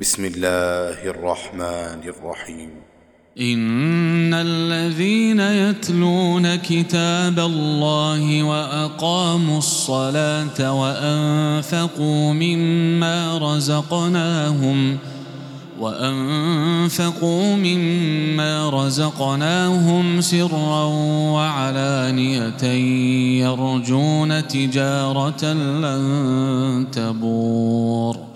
بسم الله الرحمن الرحيم. إن الذين يتلون كتاب الله وأقاموا الصلاة وأنفقوا مما رزقناهم وأنفقوا مما رزقناهم سرا وعلانية يرجون تجارة لن تبور.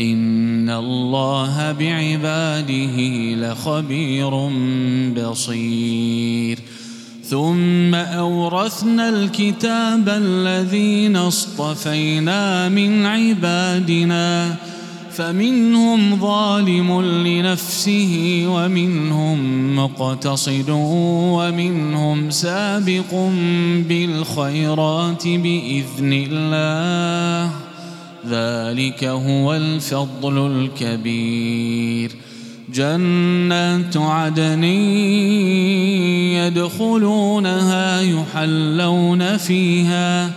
إن الله بعباده لخبير بصير. ثم أورثنا الكتاب الذين اصطفينا من عبادنا فمنهم ظالم لنفسه ومنهم مقتصد ومنهم سابق بالخيرات بإذن الله. ذلك هو الفضل الكبير. جنات عدن يدخلونها يحلون فيها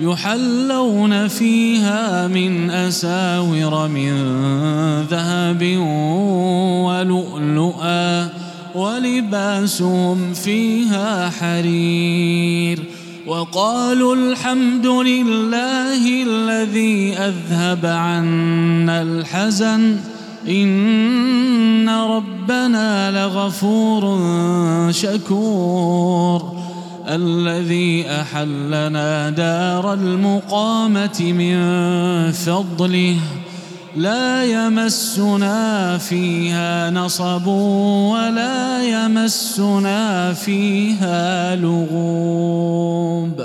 يحلون فيها من أساور من ذهب ولؤلؤا ولباسهم فيها حرير. وقالوا الحمد لله الذي أذهب عنا الحزن. إن ربنا لغفور شكور. الذي أحلنا دار المقامة من فضله. لا يمسنا فيها نصب ولا يمسنا فيها لغوب.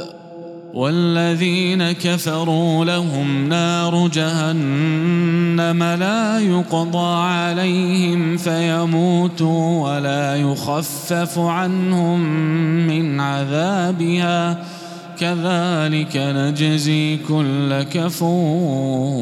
والذين كفروا لهم نار جهنم لا يقضى عليهم فيموتوا ولا يخفف عنهم من عذابها. كذلك نجزي كل كفور.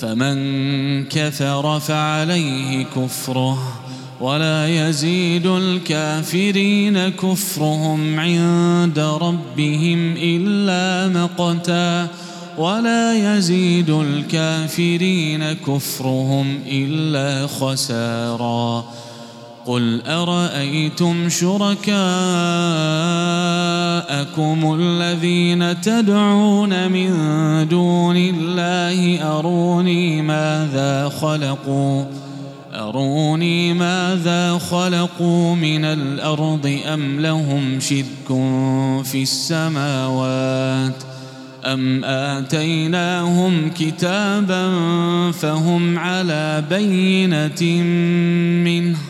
فمن كفر فعليه كفره ولا يزيد الكافرين كفرهم عند ربهم إلا مقتا ولا يزيد الكافرين كفرهم إلا خسارا قل أرأيتم شركاءكم الذين تدعون من دون الله أروني ماذا خلقوا؟ أروني ماذا خلقوا من الأرض أم لهم شرك في السماوات؟ أم آتيناهم كتابا فهم على بينة منه؟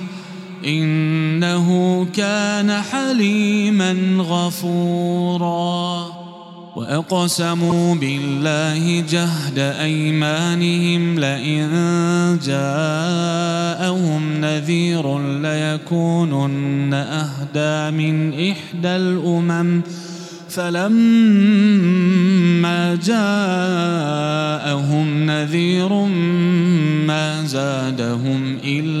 إنه كان حليما غفورا. وأقسموا بالله جهد أيمانهم لئن جاء جاءهم نذير ليكونن أهدى من إحدى الأمم. فلما جاءهم نذير ما زادهم إلا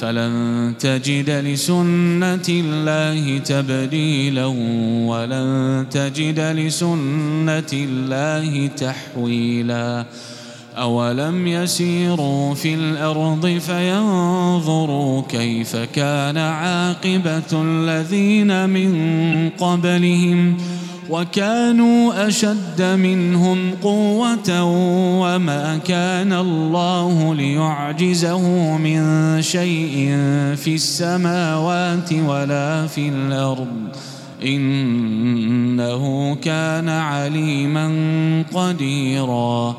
فلن تجد لسنة الله تبديلا ولن تجد لسنة الله تحويلاً أولم يسيروا في الأرض فينظروا كيف كان عاقبة الذين من قبلهم وكانوا أشد منهم قوة وما كان الله ليعجزه من شيء في السماوات ولا في الأرض. إنه كان عليما قديراً.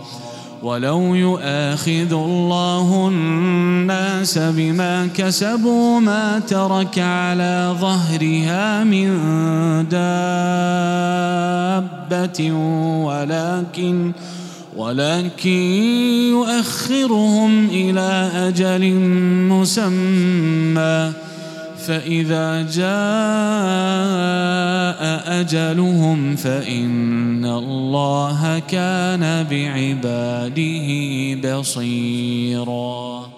ولو يؤاخذ الله الناس بما كسبوا ما ترك على ظهرها من دابة ولكن ولكن يؤخرهم إلى أجل مسمى. فإذا جاء أجلهم فإن الله كان بعباده بصيراً.